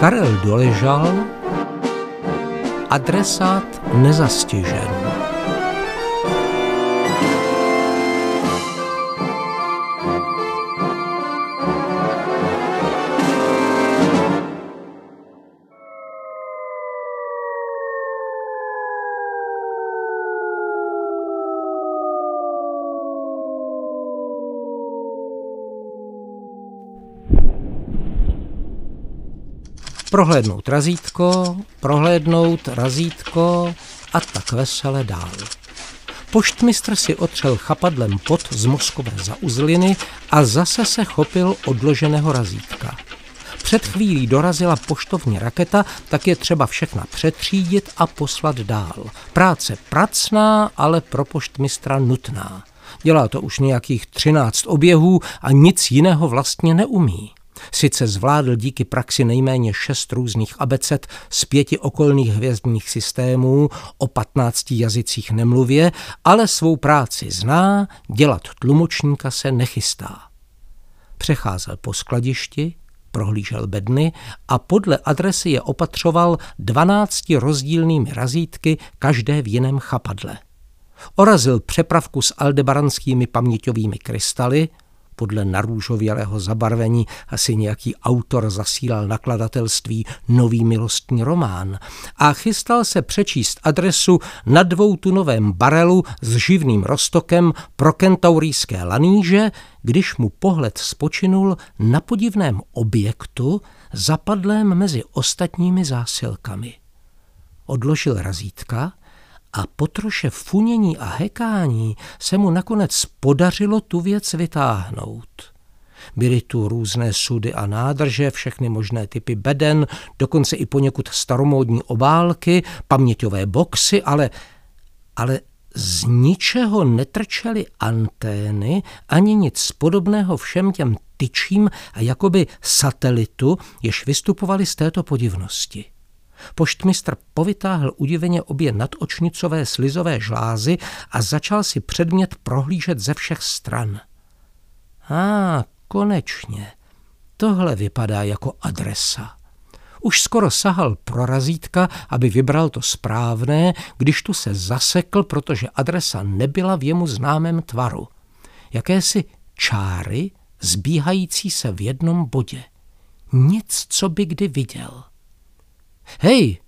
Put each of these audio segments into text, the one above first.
Karel doležal, adresát nezastěžen. Prohlédnout razítko, prohlédnout razítko a tak vesele dál. Poštmistr si otřel chapadlem pot z mozkové zauzliny a zase se chopil odloženého razítka. Před chvílí dorazila poštovní raketa, tak je třeba všechna přetřídit a poslat dál. Práce pracná, ale pro poštmistra nutná. Dělá to už nějakých třináct oběhů a nic jiného vlastně neumí. Sice zvládl díky praxi nejméně šest různých abecet z pěti okolních hvězdních systémů, o patnácti jazycích nemluvě, ale svou práci zná, dělat tlumočníka se nechystá. Přecházel po skladišti, prohlížel bedny a podle adresy je opatřoval dvanácti rozdílnými razítky, každé v jiném chapadle. Orazil přepravku s aldebaranskými paměťovými krystaly, podle narůžovělého zabarvení asi nějaký autor zasílal nakladatelství nový milostní román a chystal se přečíst adresu na dvoutunovém barelu s živným roztokem pro kentaurijské laníže, když mu pohled spočinul na podivném objektu zapadlém mezi ostatními zásilkami. Odložil razítka a po troše funění a hekání se mu nakonec podařilo tu věc vytáhnout. Byly tu různé sudy a nádrže, všechny možné typy beden, dokonce i poněkud staromódní obálky, paměťové boxy, ale, ale z ničeho netrčely antény ani nic podobného všem těm tyčím a jakoby satelitu, jež vystupovali z této podivnosti. Poštmistr povytáhl udiveně obě nadočnicové slizové žlázy a začal si předmět prohlížet ze všech stran. A ah, konečně, tohle vypadá jako adresa. Už skoro sahal pro razítka, aby vybral to správné, když tu se zasekl, protože adresa nebyla v jemu známém tvaru. Jakési čáry zbíhající se v jednom bodě. Nic, co by kdy viděl. Hej,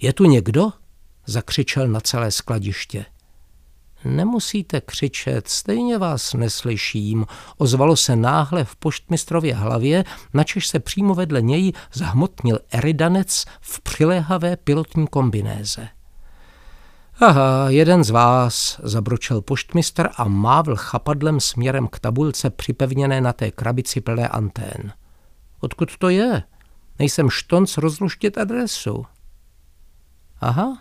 je tu někdo? zakřičel na celé skladiště. Nemusíte křičet, stejně vás neslyším, ozvalo se náhle v poštmistrově hlavě, načež se přímo vedle něj zhmotnil eridanec v přiléhavé pilotní kombinéze. Aha, jeden z vás, zabročel poštmistr a mávl chapadlem směrem k tabulce připevněné na té krabici plné antén. Odkud to je? Nejsem štonc rozluštit adresu. Aha,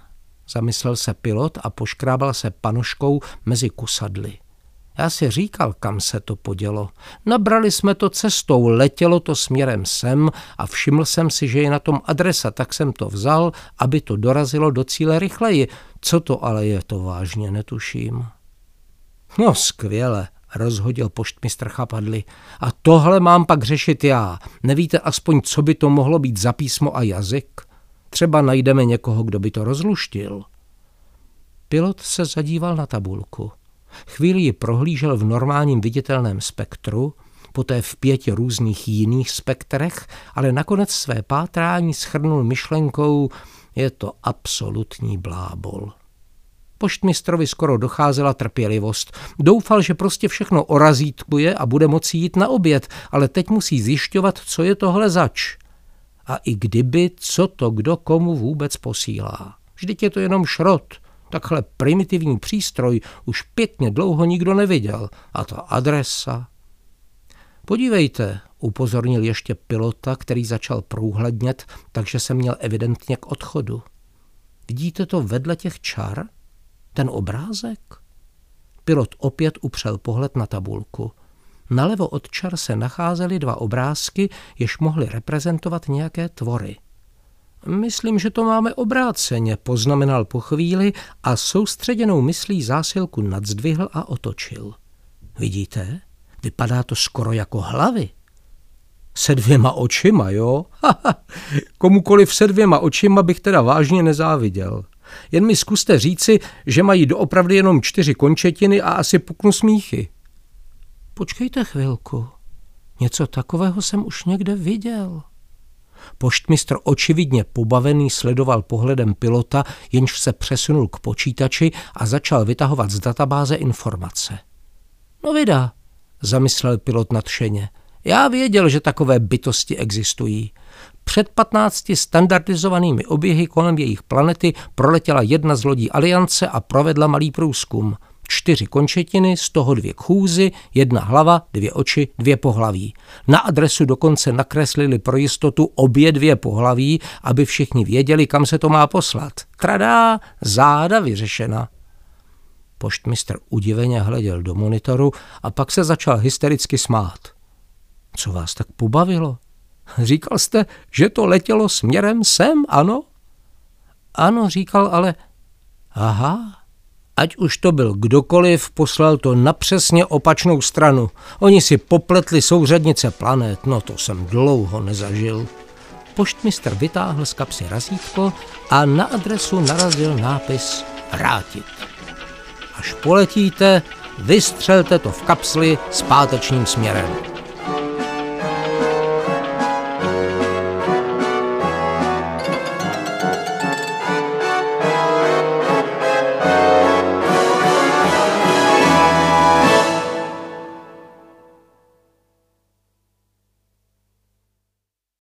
zamyslel se pilot a poškrábal se panoškou mezi kusadly. Já si říkal, kam se to podělo. Nabrali jsme to cestou, letělo to směrem sem a všiml jsem si, že je na tom adresa, tak jsem to vzal, aby to dorazilo do cíle rychleji. Co to ale je, to vážně netuším. No skvěle, rozhodil poštmistr chapadly. A tohle mám pak řešit já. Nevíte aspoň, co by to mohlo být za písmo a jazyk? Třeba najdeme někoho, kdo by to rozluštil. Pilot se zadíval na tabulku. Chvíli ji prohlížel v normálním viditelném spektru, poté v pěti různých jiných spektrech, ale nakonec své pátrání schrnul myšlenkou, je to absolutní blábol. Poštmistrovi skoro docházela trpělivost. Doufal, že prostě všechno orazítkuje a bude moci jít na oběd, ale teď musí zjišťovat, co je tohle zač. A i kdyby, co to kdo komu vůbec posílá. Vždyť je to jenom šrot. Takhle primitivní přístroj už pěkně dlouho nikdo neviděl. A ta adresa. Podívejte, upozornil ještě pilota, který začal průhlednět, takže se měl evidentně k odchodu. Vidíte to vedle těch čar? Ten obrázek? Pilot opět upřel pohled na tabulku. Nalevo od čar se nacházely dva obrázky, jež mohly reprezentovat nějaké tvory. Myslím, že to máme obráceně, poznamenal po chvíli a soustředěnou myslí zásilku nadzdvihl a otočil. Vidíte? Vypadá to skoro jako hlavy. Se dvěma očima, jo? Komukoliv se dvěma očima bych teda vážně nezáviděl. Jen mi zkuste říci, že mají doopravdy jenom čtyři končetiny a asi puknu smíchy. Počkejte chvilku. Něco takového jsem už někde viděl. Poštmistr očividně pobavený sledoval pohledem pilota, jenž se přesunul k počítači a začal vytahovat z databáze informace. No vydá, zamyslel pilot nadšeně. Já věděl, že takové bytosti existují. Před 15 standardizovanými oběhy kolem jejich planety proletěla jedna z lodí Aliance a provedla malý průzkum – čtyři končetiny, z toho dvě chůzy, jedna hlava, dvě oči, dvě pohlaví. Na adresu dokonce nakreslili pro jistotu obě dvě pohlaví, aby všichni věděli, kam se to má poslat. Tradá, záda vyřešena. Poštmistr udiveně hleděl do monitoru a pak se začal hystericky smát. Co vás tak pobavilo? Říkal jste, že to letělo směrem sem, ano? Ano, říkal, ale... Aha, Ať už to byl kdokoliv, poslal to na přesně opačnou stranu. Oni si popletli souřadnice planet, no to jsem dlouho nezažil. Poštmistr vytáhl z kapsy razítko a na adresu narazil nápis Vrátit. Až poletíte, vystřelte to v kapsli s pátečním směrem.